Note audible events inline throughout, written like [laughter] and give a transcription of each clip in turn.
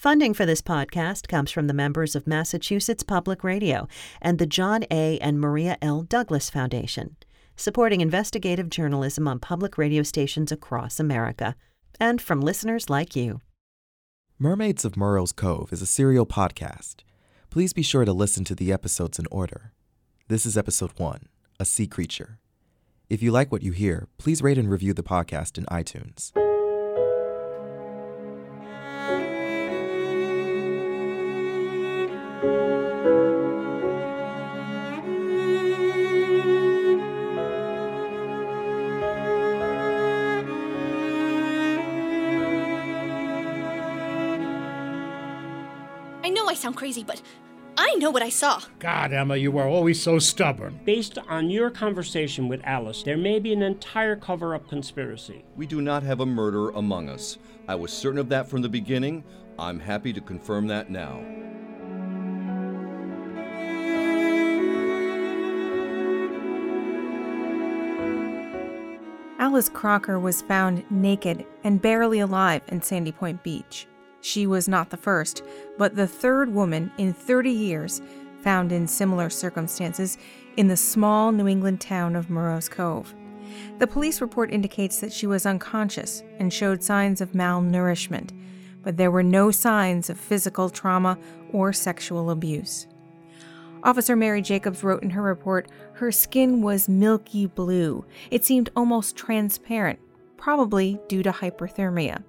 Funding for this podcast comes from the members of Massachusetts Public Radio and the John A. and Maria L. Douglas Foundation, supporting investigative journalism on public radio stations across America, and from listeners like you. Mermaids of Merrow's Cove is a serial podcast. Please be sure to listen to the episodes in order. This is episode one A Sea Creature. If you like what you hear, please rate and review the podcast in iTunes. Sound crazy, but I know what I saw. God, Emma, you are always so stubborn. Based on your conversation with Alice, there may be an entire cover up conspiracy. We do not have a murderer among us. I was certain of that from the beginning. I'm happy to confirm that now. Alice Crocker was found naked and barely alive in Sandy Point Beach. She was not the first, but the third woman in 30 years found in similar circumstances in the small New England town of Merrow's Cove. The police report indicates that she was unconscious and showed signs of malnourishment, but there were no signs of physical trauma or sexual abuse. Officer Mary Jacobs wrote in her report her skin was milky blue. It seemed almost transparent, probably due to hypothermia.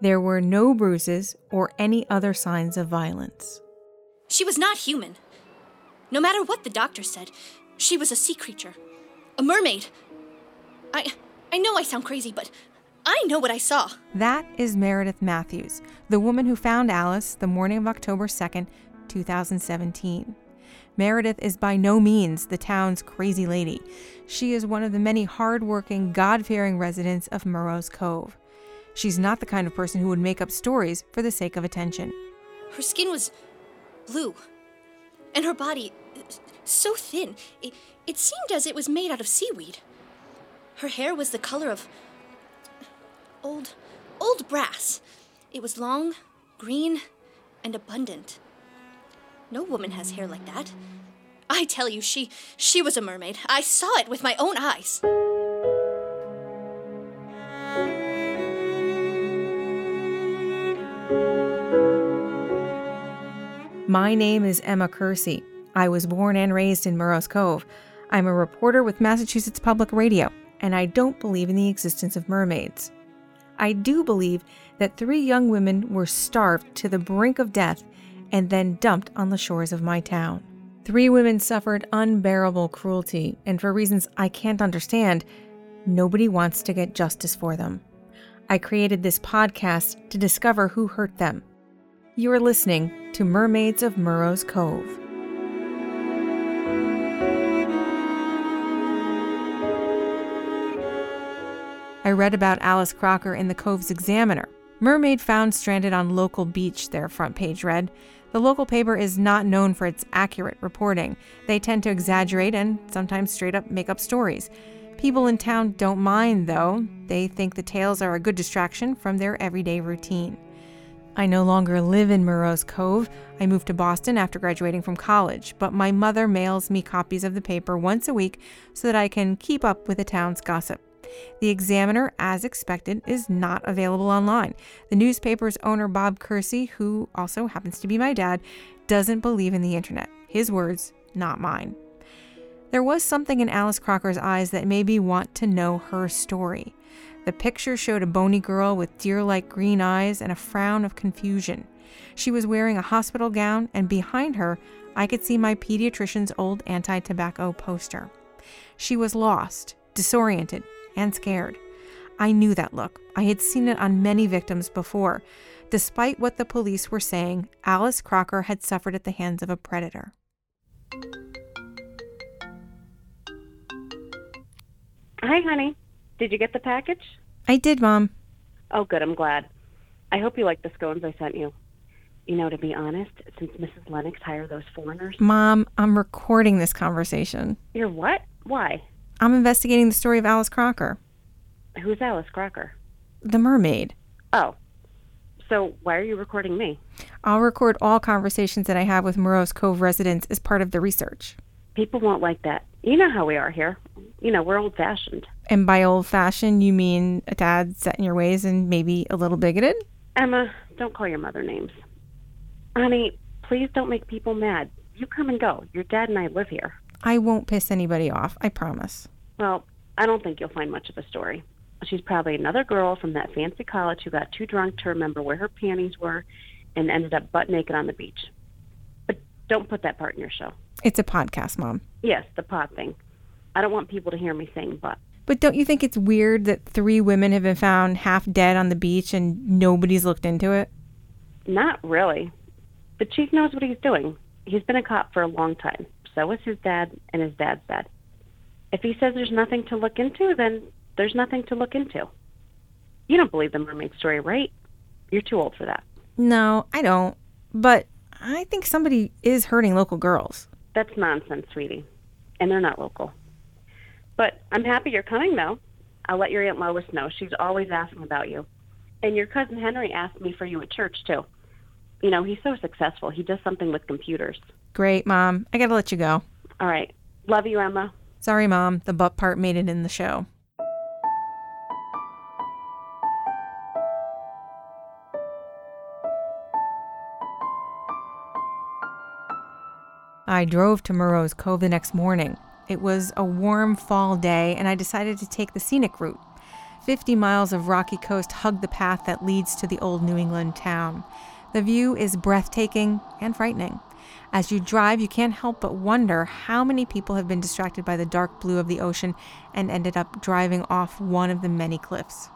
There were no bruises or any other signs of violence. She was not human. No matter what the doctor said, she was a sea creature. A mermaid. I I know I sound crazy, but I know what I saw. That is Meredith Matthews, the woman who found Alice the morning of October 2nd, 2017. Meredith is by no means the town's crazy lady. She is one of the many hardworking, God fearing residents of Merrow's Cove. She's not the kind of person who would make up stories for the sake of attention. Her skin was blue, and her body so thin, it, it seemed as it was made out of seaweed. Her hair was the color of old, old brass. It was long, green, and abundant. No woman has hair like that. I tell you, she she was a mermaid. I saw it with my own eyes. My name is Emma Kersey. I was born and raised in Merrow's Cove. I'm a reporter with Massachusetts Public Radio, and I don't believe in the existence of mermaids. I do believe that three young women were starved to the brink of death and then dumped on the shores of my town. Three women suffered unbearable cruelty, and for reasons I can't understand, nobody wants to get justice for them. I created this podcast to discover who hurt them. You are listening to Mermaids of Merrow's Cove. I read about Alice Crocker in the Cove's Examiner. Mermaid found stranded on local beach, their front page read. The local paper is not known for its accurate reporting. They tend to exaggerate and sometimes straight up make up stories. People in town don't mind, though. They think the tales are a good distraction from their everyday routine. I no longer live in Merrow's Cove. I moved to Boston after graduating from college, but my mother mails me copies of the paper once a week so that I can keep up with the town's gossip. The Examiner, as expected, is not available online. The newspaper's owner, Bob Kersey, who also happens to be my dad, doesn't believe in the internet. His words, not mine. There was something in Alice Crocker's eyes that made me want to know her story. The picture showed a bony girl with deer like green eyes and a frown of confusion. She was wearing a hospital gown, and behind her, I could see my pediatrician's old anti tobacco poster. She was lost, disoriented, and scared. I knew that look. I had seen it on many victims before. Despite what the police were saying, Alice Crocker had suffered at the hands of a predator. Hi, honey. Did you get the package? I did, Mom. Oh, good. I'm glad. I hope you like the scones I sent you. You know, to be honest, since Mrs. Lennox hired those foreigners. Mom, I'm recording this conversation. You're what? Why? I'm investigating the story of Alice Crocker, Who's Alice Crocker? the mermaid. Oh. So why are you recording me? I'll record all conversations that I have with Merrow's Cove residents as part of the research. People won't like that. You know how we are here. You know, we're old fashioned. And by old fashioned, you mean a dad set in your ways and maybe a little bigoted? Emma, don't call your mother names. Honey, please don't make people mad. You come and go. Your dad and I live here. I won't piss anybody off, I promise. Well, I don't think you'll find much of a story. She's probably another girl from that fancy college who got too drunk to remember where her panties were and ended up butt naked on the beach. But don't put that part in your show. It's a podcast, Mom. Yes, the pot thing. I don't want people to hear me saying but. But don't you think it's weird that three women have been found half dead on the beach and nobody's looked into it? Not really. The chief knows what he's doing. He's been a cop for a long time. So is his dad and his dad's dad. If he says there's nothing to look into, then there's nothing to look into. You don't believe the mermaid story, right? You're too old for that. No, I don't. But I think somebody is hurting local girls. That's nonsense, sweetie. And they're not local. But I'm happy you're coming, though. I'll let your Aunt Lois know. She's always asking about you. And your cousin Henry asked me for you at church, too. You know, he's so successful. He does something with computers. Great, Mom. I gotta let you go. All right. Love you, Emma. Sorry, Mom. The butt part made it in the show. I drove to Merrow's Cove the next morning. It was a warm fall day, and I decided to take the scenic route. 50 miles of rocky coast hug the path that leads to the old New England town. The view is breathtaking and frightening. As you drive, you can't help but wonder how many people have been distracted by the dark blue of the ocean and ended up driving off one of the many cliffs.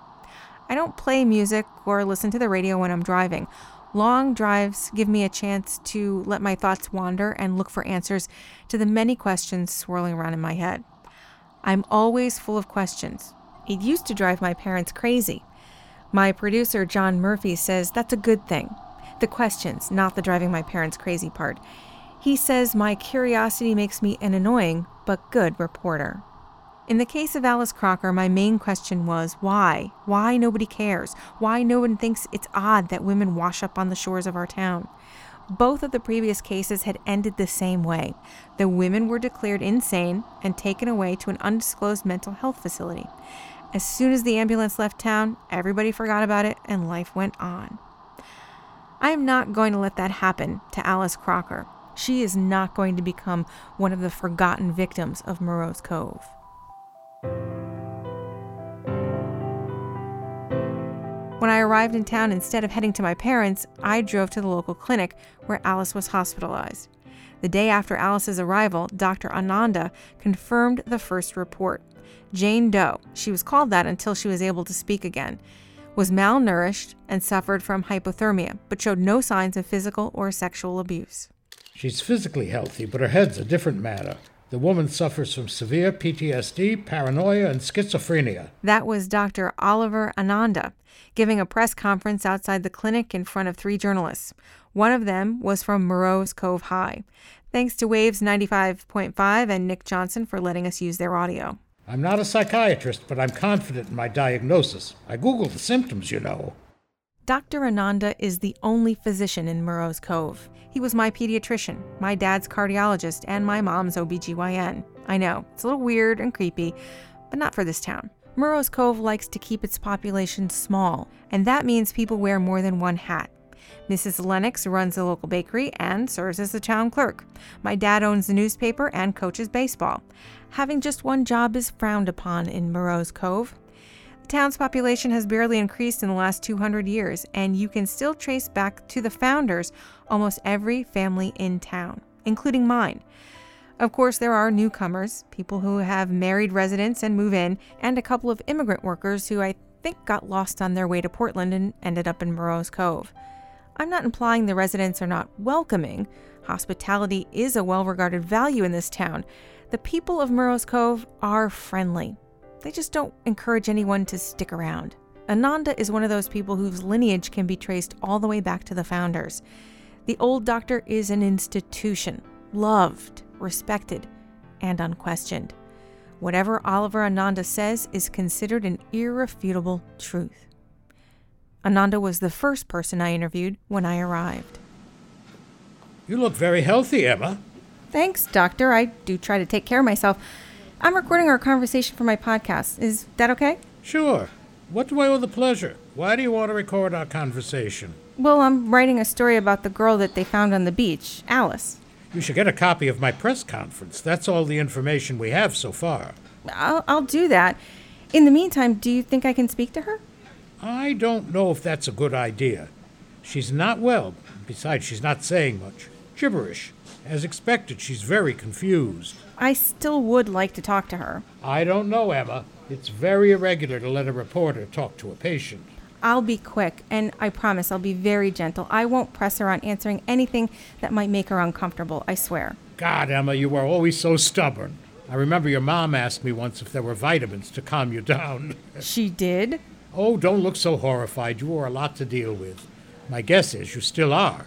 I don't play music or listen to the radio when I'm driving. Long drives give me a chance to let my thoughts wander and look for answers to the many questions swirling around in my head. I'm always full of questions. It used to drive my parents crazy. My producer, John Murphy, says that's a good thing. The questions, not the driving my parents crazy part. He says my curiosity makes me an annoying but good reporter. In the case of Alice Crocker, my main question was why? Why nobody cares? Why no one thinks it's odd that women wash up on the shores of our town? Both of the previous cases had ended the same way. The women were declared insane and taken away to an undisclosed mental health facility. As soon as the ambulance left town, everybody forgot about it and life went on. I am not going to let that happen to Alice Crocker. She is not going to become one of the forgotten victims of Merrow's Cove. When I arrived in town, instead of heading to my parents', I drove to the local clinic where Alice was hospitalized. The day after Alice's arrival, Dr. Ananda confirmed the first report. Jane Doe, she was called that until she was able to speak again, was malnourished and suffered from hypothermia, but showed no signs of physical or sexual abuse. She's physically healthy, but her head's a different matter. The woman suffers from severe PTSD, paranoia, and schizophrenia. That was Dr. Oliver Ananda giving a press conference outside the clinic in front of three journalists. One of them was from Merrow's Cove High. Thanks to Waves 95.5 and Nick Johnson for letting us use their audio. I'm not a psychiatrist, but I'm confident in my diagnosis. I Googled the symptoms, you know. Dr. Ananda is the only physician in Merrow's Cove. He was my pediatrician, my dad's cardiologist, and my mom's OBGYN. I know, it's a little weird and creepy, but not for this town. Merrow's Cove likes to keep its population small, and that means people wear more than one hat. Mrs. Lennox runs the local bakery and serves as the town clerk. My dad owns the newspaper and coaches baseball. Having just one job is frowned upon in Merrow's Cove. The town's population has barely increased in the last 200 years, and you can still trace back to the founders almost every family in town, including mine. Of course, there are newcomers, people who have married residents and move in, and a couple of immigrant workers who I think got lost on their way to Portland and ended up in Merrow's Cove. I'm not implying the residents are not welcoming. Hospitality is a well regarded value in this town. The people of Merrow's Cove are friendly. They just don't encourage anyone to stick around. Ananda is one of those people whose lineage can be traced all the way back to the founders. The old doctor is an institution, loved, respected, and unquestioned. Whatever Oliver Ananda says is considered an irrefutable truth. Ananda was the first person I interviewed when I arrived. You look very healthy, Emma. Thanks, doctor. I do try to take care of myself. I'm recording our conversation for my podcast. Is that okay? Sure. What do I owe the pleasure? Why do you want to record our conversation? Well, I'm writing a story about the girl that they found on the beach, Alice. You should get a copy of my press conference. That's all the information we have so far. I'll, I'll do that. In the meantime, do you think I can speak to her? I don't know if that's a good idea. She's not well. Besides, she's not saying much. Gibberish. As expected, she's very confused. I still would like to talk to her. I don't know, Emma. It's very irregular to let a reporter talk to a patient. I'll be quick, and I promise I'll be very gentle. I won't press her on answering anything that might make her uncomfortable, I swear. God, Emma, you are always so stubborn. I remember your mom asked me once if there were vitamins to calm you down. [laughs] She did? Oh, don't look so horrified. You are a lot to deal with. My guess is you still are.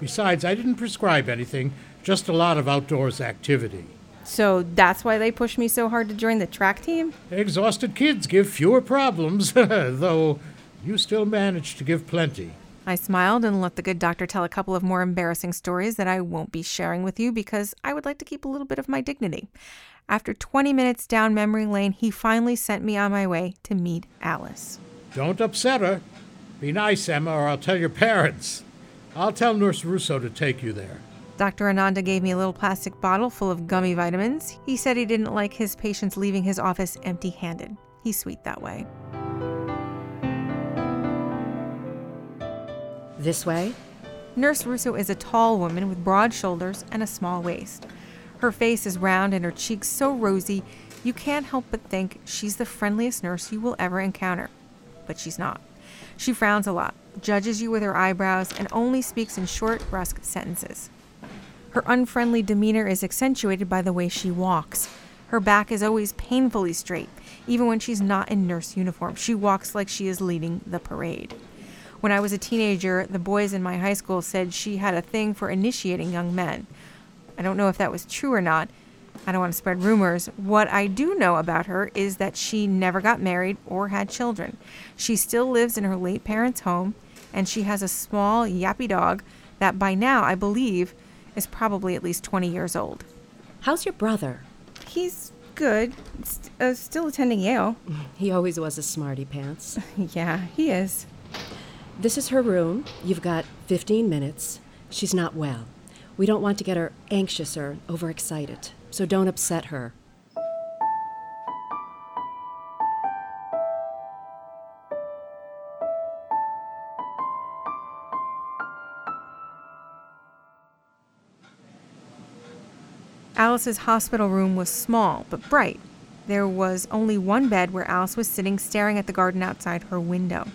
Besides, I didn't prescribe anything, just a lot of outdoors activity. So that's why they pushed me so hard to join the track team? Exhausted kids give fewer problems, [laughs] though you still manage to give plenty. I smiled and let the good doctor tell a couple of more embarrassing stories that I won't be sharing with you because I would like to keep a little bit of my dignity. After 20 minutes down memory lane, he finally sent me on my way to meet Alice. Don't upset her. Be nice, Emma, or I'll tell your parents. I'll tell Nurse Russo to take you there. Dr. Ananda gave me a little plastic bottle full of gummy vitamins. He said he didn't like his patients leaving his office empty handed. He's sweet that way. This way? Nurse Russo is a tall woman with broad shoulders and a small waist. Her face is round and her cheeks so rosy, you can't help but think she's the friendliest nurse you will ever encounter. But she's not. She frowns a lot, judges you with her eyebrows, and only speaks in short, brusque sentences. Her unfriendly demeanor is accentuated by the way she walks. Her back is always painfully straight, even when she's not in nurse uniform. She walks like she is leading the parade. When I was a teenager, the boys in my high school said she had a thing for initiating young men. I don't know if that was true or not. I don't want to spread rumors. What I do know about her is that she never got married or had children. She still lives in her late parents' home, and she has a small, yappy dog that by now, I believe, is probably at least 20 years old. How's your brother? He's good. St- uh, still attending Yale. [laughs] He always was a smarty pants. [laughs] yeah, he is. This is her room. You've got 15 minutes. She's not well. We don't want to get her anxious or overexcited, so don't upset her. Alice's hospital room was small but bright. There was only one bed where Alice was sitting staring at the garden outside her window.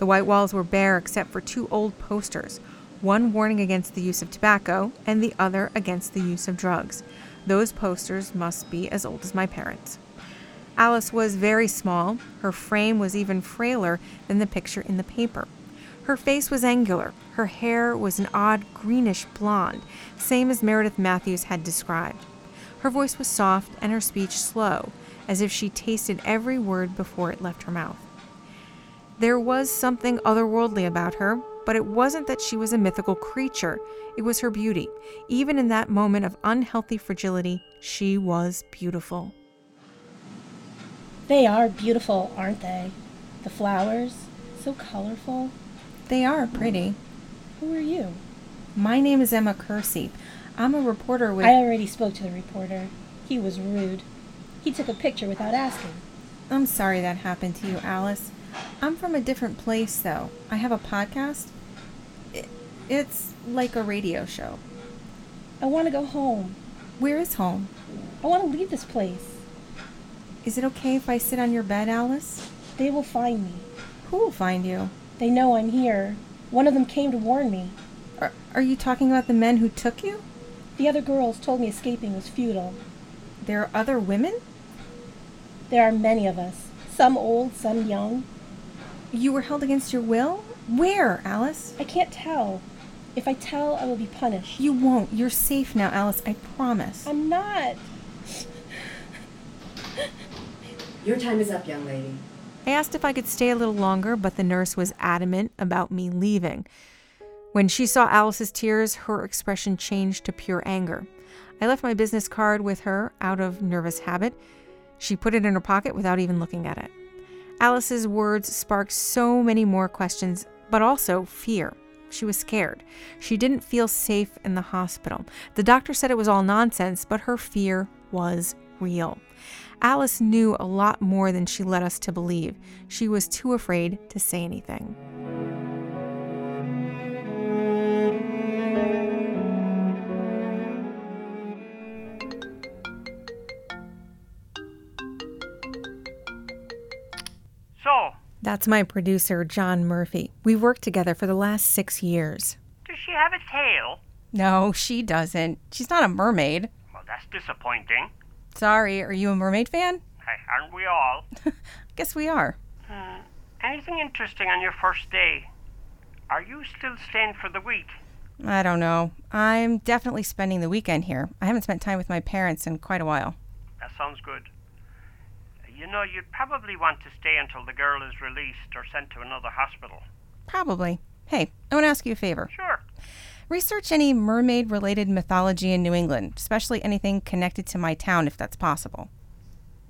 The white walls were bare except for two old posters, one warning against the use of tobacco and the other against the use of drugs. Those posters must be as old as my parents. Alice was very small. Her frame was even frailer than the picture in the paper. Her face was angular. Her hair was an odd greenish blonde, same as Meredith Matthews had described. Her voice was soft and her speech slow, as if she tasted every word before it left her mouth. There was something otherworldly about her, but it wasn't that she was a mythical creature. It was her beauty. Even in that moment of unhealthy fragility, she was beautiful. They are beautiful, aren't they? The flowers, so colorful. They are pretty. Who are you? My name is Emma Kersey. I'm a reporter with. I already spoke to the reporter. He was rude. He took a picture without asking. I'm sorry that happened to you, Alice. I'm from a different place, though. I have a podcast. It, it's like a radio show. I want to go home. Where is home? I want to leave this place. Is it okay if I sit on your bed, Alice? They will find me. Who will find you? They know I'm here. One of them came to warn me. Are, are you talking about the men who took you? The other girls told me escaping was futile. There are other women? There are many of us. Some old, some young. You were held against your will? Where, Alice? I can't tell. If I tell, I will be punished. You won't. You're safe now, Alice. I promise. I'm not. Your time is up, young lady. I asked if I could stay a little longer, but the nurse was adamant about me leaving. When she saw Alice's tears, her expression changed to pure anger. I left my business card with her out of nervous habit. She put it in her pocket without even looking at it. Alice's words sparked so many more questions, but also fear. She was scared. She didn't feel safe in the hospital. The doctor said it was all nonsense, but her fear was real. Alice knew a lot more than she led us to believe. She was too afraid to say anything. So, That's my producer, John Murphy. We've worked together for the last six years. does she have a tail? No, she doesn't. She's not a mermaid. Well, that's disappointing. Sorry, are you a mermaid fan? Hey, aren't we all? [laughs] Guess we are. Hmm. Anything interesting on your first day? Are you still staying for the week? I don't know. I'm definitely spending the weekend here. I haven't spent time with my parents in quite a while. That sounds good. You know, you'd probably want to stay until the girl is released or sent to another hospital. Probably. Hey, I want to ask you a favor. Sure. Research any mermaid related mythology in New England, especially anything connected to my town if that's possible.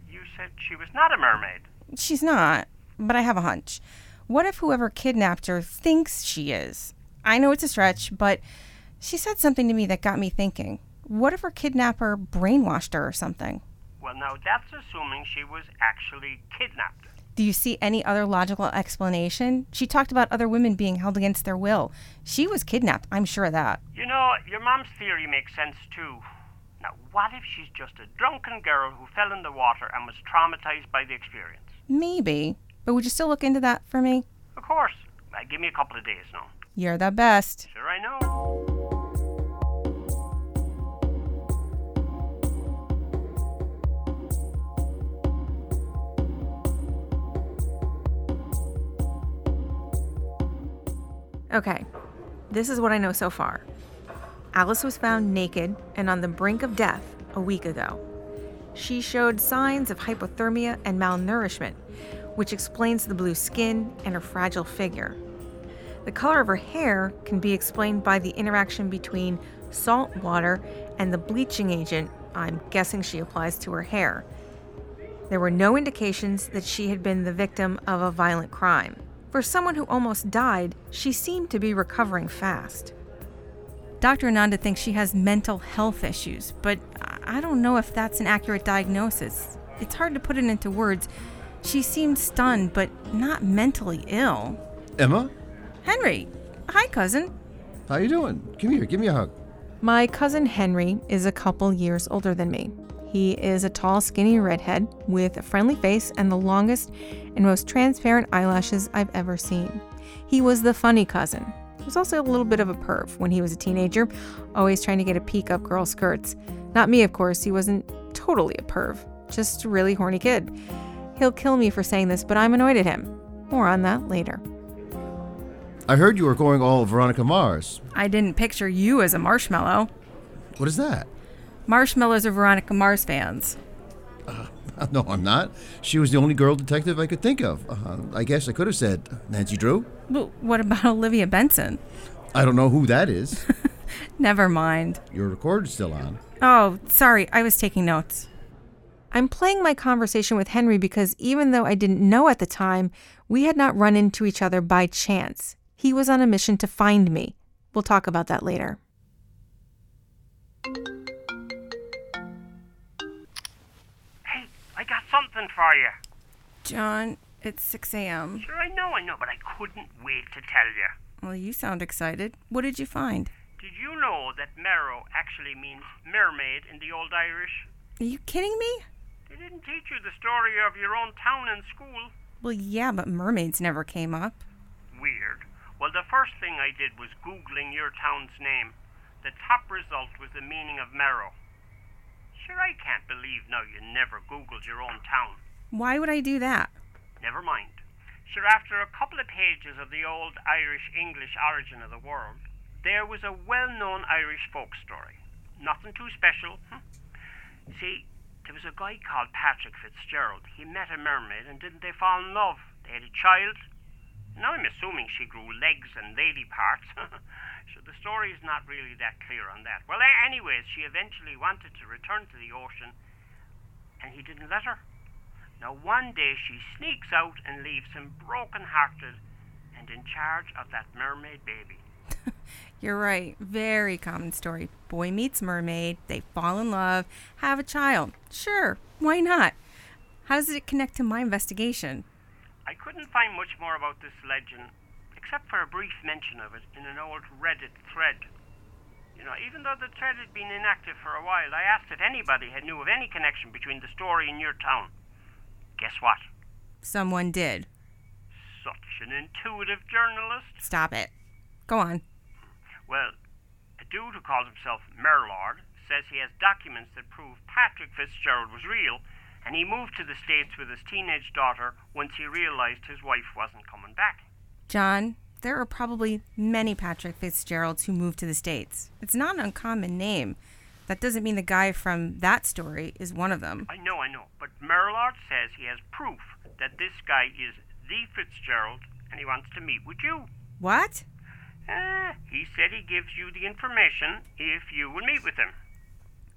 You said she was not a mermaid. She's not, but I have a hunch. What if whoever kidnapped her thinks she is? I know it's a stretch, but she said something to me that got me thinking. What if her kidnapper brainwashed her or something? Well, now that's assuming she was actually kidnapped. Do you see any other logical explanation? She talked about other women being held against their will. She was kidnapped, I'm sure of that. You know, your mom's theory makes sense too. Now, what if she's just a drunken girl who fell in the water and was traumatized by the experience? Maybe. But would you still look into that for me? Of course. Well, give me a couple of days now. You're the best. Sure, I know. Okay, this is what I know so far. Alice was found naked and on the brink of death a week ago. She showed signs of hypothermia and malnourishment, which explains the blue skin and her fragile figure. The color of her hair can be explained by the interaction between salt water and the bleaching agent I'm guessing she applies to her hair. There were no indications that she had been the victim of a violent crime. For someone who almost died, she seemed to be recovering fast. Dr. Ananda thinks she has mental health issues, but I don't know if that's an accurate diagnosis. It's hard to put it into words. She seemed stunned, but not mentally ill. Emma, Henry, hi, cousin. how you doing? Come here, give me a hug. My cousin Henry is a couple years older than me. He is a tall, skinny redhead with a friendly face and the longest and most transparent eyelashes I've ever seen. He was the funny cousin. He was also a little bit of a perv when he was a teenager, always trying to get a peek up girl skirts. Not me, of course, he wasn't totally a perv, just a really horny kid. He'll kill me for saying this, but I'm annoyed at him. More on that later. I heard you were going all Veronica Mars. I didn't picture you as a marshmallow. What is that? Marshmallows are Veronica Mars fans. [laughs] No, I'm not. She was the only girl detective I could think of. Uh, I guess I could have said Nancy Drew. But what about Olivia Benson? I don't know who that is. [laughs] Never mind. Your record's still on. Oh, sorry, I was taking notes. I'm playing my conversation with Henry because even though I didn't know at the time, we had not run into each other by chance. He was on a mission to find me. We'll talk about that later. Something for you. John, it's 6 a.m. Sure, I know, I know, but I couldn't wait to tell you. Well, you sound excited. What did you find? Did you know that Merrow actually means mermaid in the Old Irish? Are you kidding me? They didn't teach you the story of your own town in school. Well, yeah, but mermaids never came up. Weird. Well, the first thing I did was Googling your town's name. The top result was the meaning of Merrow. Sure, I can't believe now you never Googled your own town. Why would I do that? Never mind. Sure, after a couple of pages of the old Irish English origin of the world, there was a well known Irish folk story. Nothing too special. Hmm? See, There was a guy called Patrick Fitzgerald. He met a mermaid and didn't they fall in love? They had a child. Now I'm assuming she grew legs and lady parts. [laughs] so the story is not really that clear on that. Well, anyways, she eventually wanted to return to the ocean and he didn't let her. Now one day she sneaks out and leaves him broken hearted and in charge of that mermaid baby. [laughs] You're right. Very common story. Boy meets mermaid, they fall in love, have a child. Sure, why not? How does it connect to my investigation? I couldn't find much more about this legend, except for a brief mention of it in an old Reddit thread. You know, even though the thread had been inactive for a while, I asked if anybody had knew of any connection between the story and your town. Guess what? Someone did. Such an intuitive journalist. Stop it. Go on. Well, a dude who calls himself Merlord says he has documents that prove Patrick Fitzgerald was real, and he moved to the States with his teenage daughter once he realized his wife wasn't coming back. John, there are probably many Patrick Fitzgeralds who moved to the States. It's not an uncommon name. That doesn't mean the guy from that story is one of them. I know, I know. But Merlord says he has proof that this guy is the Fitzgerald and he wants to meet with you. What? Uh, he said he gives you the information if you will meet with him.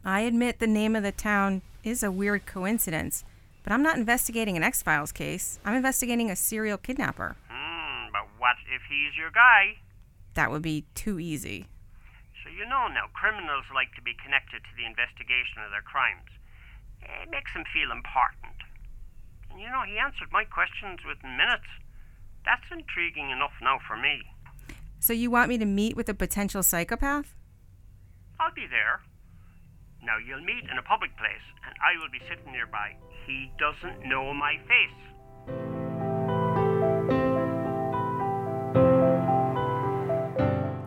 I admit the name of the town is a weird coincidence, but I'm not investigating an X Files case. I'm investigating a serial kidnapper. Hmm, but what if he's your guy? That would be too easy. So you know now, criminals like to be connected to the investigation of their crimes. It makes them feel important. And you know, he answered my questions within minutes. That's intriguing enough now for me. So you want me to meet with a potential psychopath? I'll be there. Now you'll meet in a public place, and I will be sitting nearby. He doesn't know my face.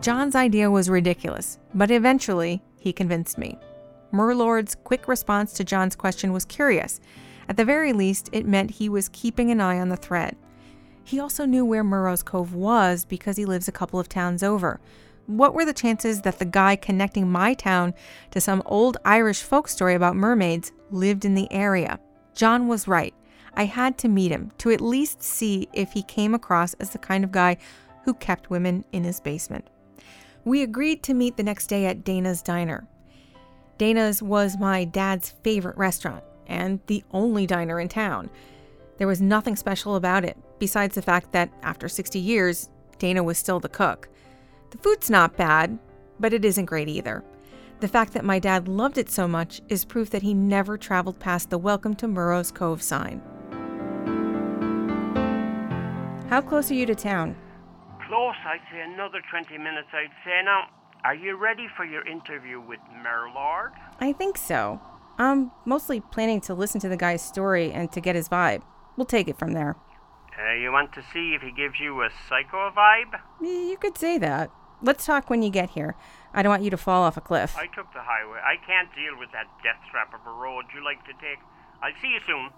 John's idea was ridiculous, but eventually he convinced me. Merlord's quick response to John's question was curious. At the very least, it meant he was keeping an eye on the thread. He also knew where Merrow's Cove was because he lives a couple of towns over. What were the chances that the guy connecting my town to some old Irish folk story about mermaids lived in the area? John was right. I had to meet him to at least see if he came across as the kind of guy who kept women in his basement. We agreed to meet the next day at Dana's Diner. Dana's was my dad's favorite restaurant and the only diner in town. There was nothing special about it, besides the fact that after 60 years, Dana was still the cook. The food's not bad, but it isn't great either. The fact that my dad loved it so much is proof that he never traveled past the Welcome to Merrow's Cove sign. How close are you to town? Close, I'd say another 20 minutes, I'd say. Now, are you ready for your interview with Merlord? I think so. I'm mostly planning to listen to the guy's story and to get his vibe. We'll take it from there. Uh, you want to see if he gives you a psycho vibe? You could say that. Let's talk when you get here. I don't want you to fall off a cliff. I took the highway. I can't deal with that death trap of a road you like to take. I'll see you soon.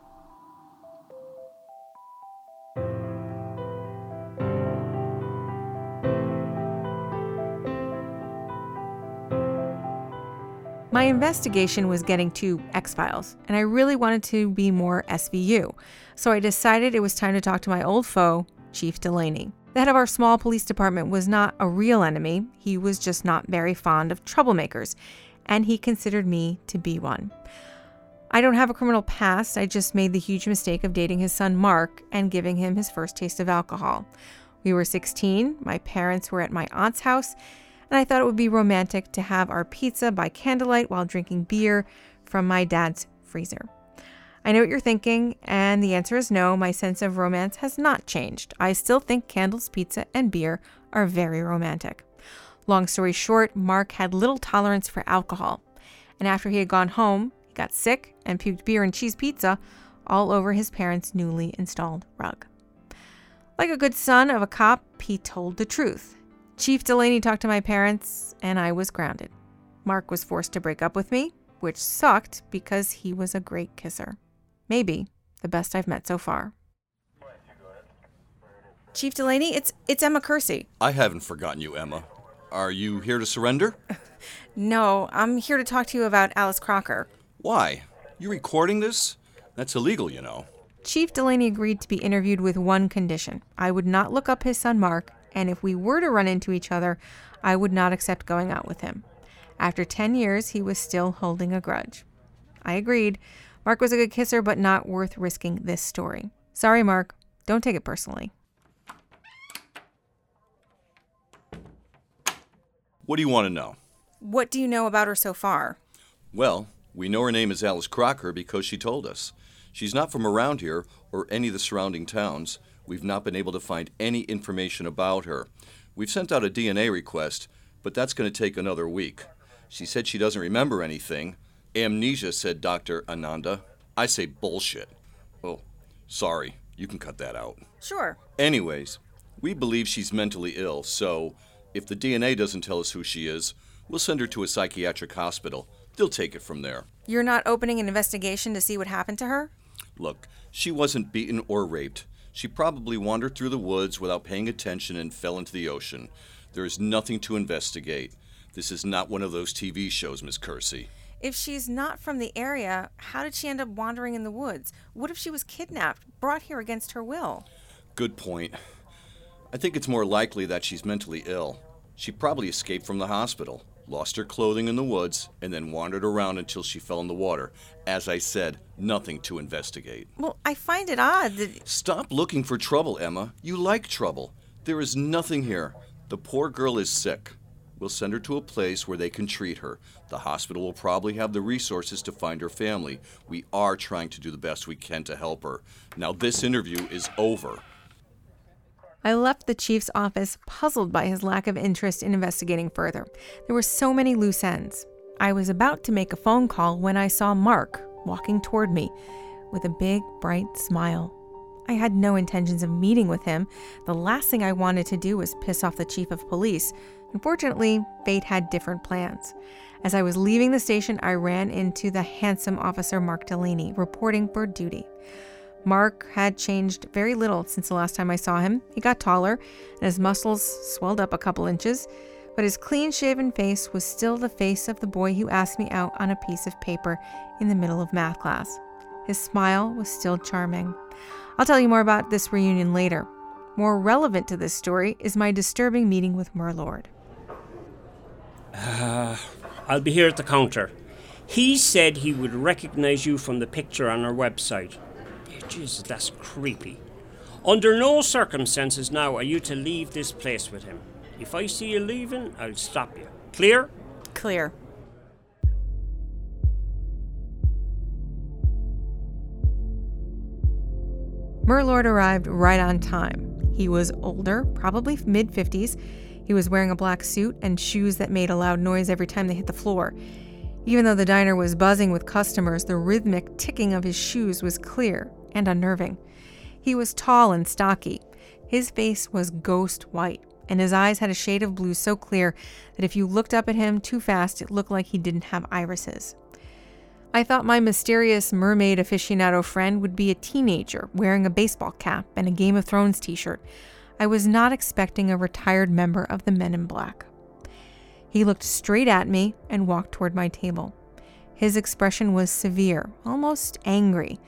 My investigation was getting to X Files, and I really wanted to be more SVU, so I decided it was time to talk to my old foe, Chief Delaney. The head of our small police department was not a real enemy, he was just not very fond of troublemakers, and he considered me to be one. I don't have a criminal past, I just made the huge mistake of dating his son Mark and giving him his first taste of alcohol. We were 16, my parents were at my aunt's house, and I thought it would be romantic to have our pizza by candlelight while drinking beer from my dad's freezer. I know what you're thinking, and the answer is no. My sense of romance has not changed. I still think candles, pizza, and beer are very romantic. Long story short, Mark had little tolerance for alcohol, and after he had gone home, he got sick and puked beer and cheese pizza all over his parents' newly installed rug. Like a good son of a cop, he told the truth. Chief Delaney talked to my parents, and I was grounded. Mark was forced to break up with me, which sucked because he was a great kisser. Maybe the best I've met so far. Chief Delaney, it's it's Emma Kersey. I haven't forgotten you, Emma. Are you here to surrender? [laughs] No, I'm here to talk to you about Alice Crocker. Why? You recording this? That's illegal, you know. Chief Delaney agreed to be interviewed with one condition I would not look up his son Mark, and if we were to run into each other, I would not accept going out with him. After 10 years, he was still holding a grudge. I agreed. Mark was a good kisser, but not worth risking this story. Sorry, Mark. Don't take it personally. What do you want to know? What do you know about her so far? Well, we know her name is Alice Crocker because she told us. She's not from around here or any of the surrounding towns. We've not been able to find any information about her. We've sent out a DNA request, but that's going to take another week. She said she doesn't remember anything. Amnesia, said Dr. Ananda. I say bullshit. Oh, sorry. You can cut that out. Sure. Anyways, we believe she's mentally ill, so if the DNA doesn't tell us who she is, we'll send her to a psychiatric hospital. They'll take it from there. You're not opening an investigation to see what happened to her? Look, she wasn't beaten or raped. She probably wandered through the woods without paying attention and fell into the ocean. There is nothing to investigate. This is not one of those TV shows, Miss Kersey. If she's not from the area, how did she end up wandering in the woods? What if she was kidnapped, brought here against her will? Good point. I think it's more likely that she's mentally ill. She probably escaped from the hospital, lost her clothing in the woods, and then wandered around until she fell in the water. As I said, nothing to investigate. Well, I find it odd that. Stop looking for trouble, Emma. You like trouble. There is nothing here. The poor girl is sick. We'll send her to a place where they can treat her. The hospital will probably have the resources to find her family. We are trying to do the best we can to help her. Now, this interview is over. I left the chief's office puzzled by his lack of interest in investigating further. There were so many loose ends. I was about to make a phone call when I saw Mark walking toward me with a big, bright smile. I had no intentions of meeting with him. The last thing I wanted to do was piss off the chief of police. Unfortunately, fate had different plans. As I was leaving the station, I ran into the handsome officer Mark Delaney, reporting for duty. Mark had changed very little since the last time I saw him. He got taller, and his muscles swelled up a couple inches, but his clean shaven face was still the face of the boy who asked me out on a piece of paper in the middle of math class. His smile was still charming. I'll tell you more about this reunion later. More relevant to this story is my disturbing meeting with Merlord. Uh, I'll be here at the counter. He said he would recognize you from the picture on our website. Jesus, that's creepy. Under no circumstances now are you to leave this place with him. If I see you leaving, I'll stop you. Clear? Clear. Merlord arrived right on time. He was older, probably mid 50s. He was wearing a black suit and shoes that made a loud noise every time they hit the floor. Even though the diner was buzzing with customers, the rhythmic ticking of his shoes was clear and unnerving. He was tall and stocky. His face was ghost white, and his eyes had a shade of blue so clear that if you looked up at him too fast, it looked like he didn't have irises. I thought my mysterious mermaid aficionado friend would be a teenager wearing a baseball cap and a Game of Thrones t shirt. I was not expecting a retired member of the Men in Black. He looked straight at me and walked toward my table. His expression was severe, almost angry.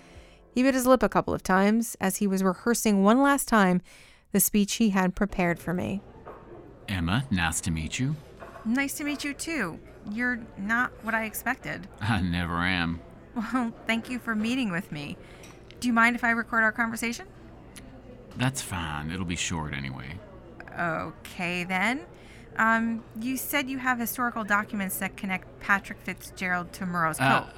He bit his lip a couple of times as he was rehearsing one last time the speech he had prepared for me. Emma, nice to meet you. Nice to meet you too. You're not what I expected. [laughs] I never am. Well, thank you for meeting with me. Do you mind if I record our conversation? That's fine. It'll be short anyway. Okay, then. Um, you said you have historical documents that connect Patrick Fitzgerald to Merrow's Uh, Cove.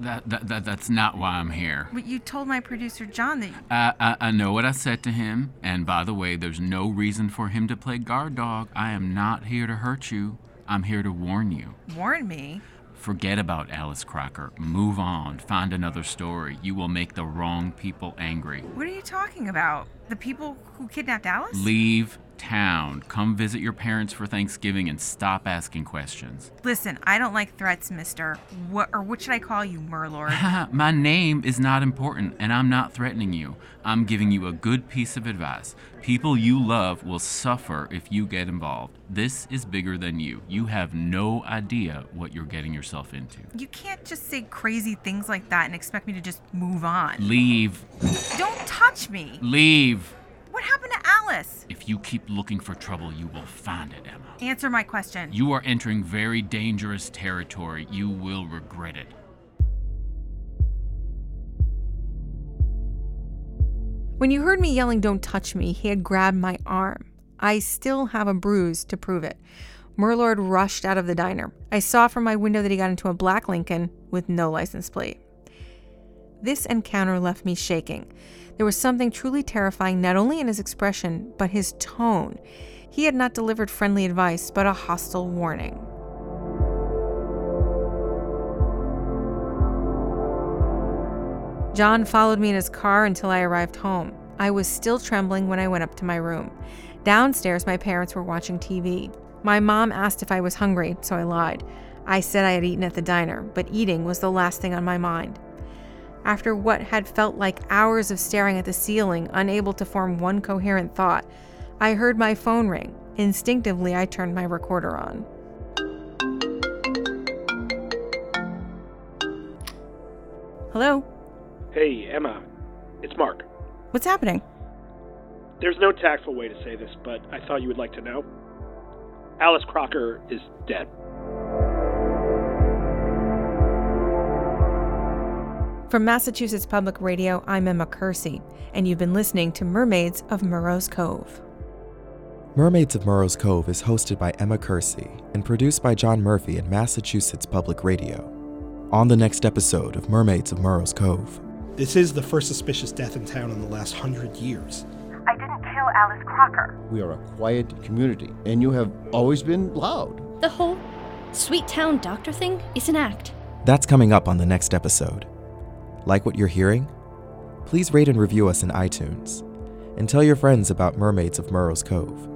that, that, that, that's not why I'm here. But you told my producer John that. I, I, I know what I said to him, and by the way, there's no reason for him to play guard dog. I am not here to hurt you. I'm here to warn you. Warn me. Forget about Alice Crocker. Move on. Find another story. You will make the wrong people angry. What are you talking about? The people who kidnapped Alice? Leave town. Come visit your parents for Thanksgiving and stop asking questions. Listen, I don't like threats, mister. What or what should I call you, Merlord? [laughs] My name is not important, and I'm not threatening you. I'm giving you a good piece of advice. People you love will suffer if you get involved. This is bigger than you. You have no idea what you're getting yourself into. you can't just say crazy things like that and expect me to just move on. Leave. Don't touch me. Leave. What happened to Alice? If you keep looking for trouble, you will find it, Emma. Answer my question. You are entering very dangerous territory. You will regret it. When you heard me yelling, Don't touch me, he had grabbed my arm. I still have a bruise to prove it. Merlord rushed out of the diner. I saw from my window that he got into a black Lincoln with no license plate. This encounter left me shaking. There was something truly terrifying not only in his expression, but his tone. He had not delivered friendly advice, but a hostile warning. John followed me in his car until I arrived home. I was still trembling when I went up to my room. Downstairs, my parents were watching TV. My mom asked if I was hungry, so I lied. I said I had eaten at the diner, but eating was the last thing on my mind. After what had felt like hours of staring at the ceiling, unable to form one coherent thought, I heard my phone ring. Instinctively, I turned my recorder on. Hello? Hey, Emma. It's Mark. What's happening? There's no tactful way to say this, but I thought you would like to know. Alice Crocker is dead. From Massachusetts Public Radio, I'm Emma Kersey, and you've been listening to Mermaids of Merrow's Cove. Mermaids of Merrow's Cove is hosted by Emma Kersey and produced by John Murphy at Massachusetts Public Radio. On the next episode of Mermaids of Merrow's Cove. This is the first suspicious death in town in the last hundred years. I didn't kill Alice Crocker. We are a quiet community, and you have always been loud. The whole sweet town doctor thing is an act. That's coming up on the next episode. Like what you're hearing? Please rate and review us in iTunes. And tell your friends about Mermaids of Merrow's Cove.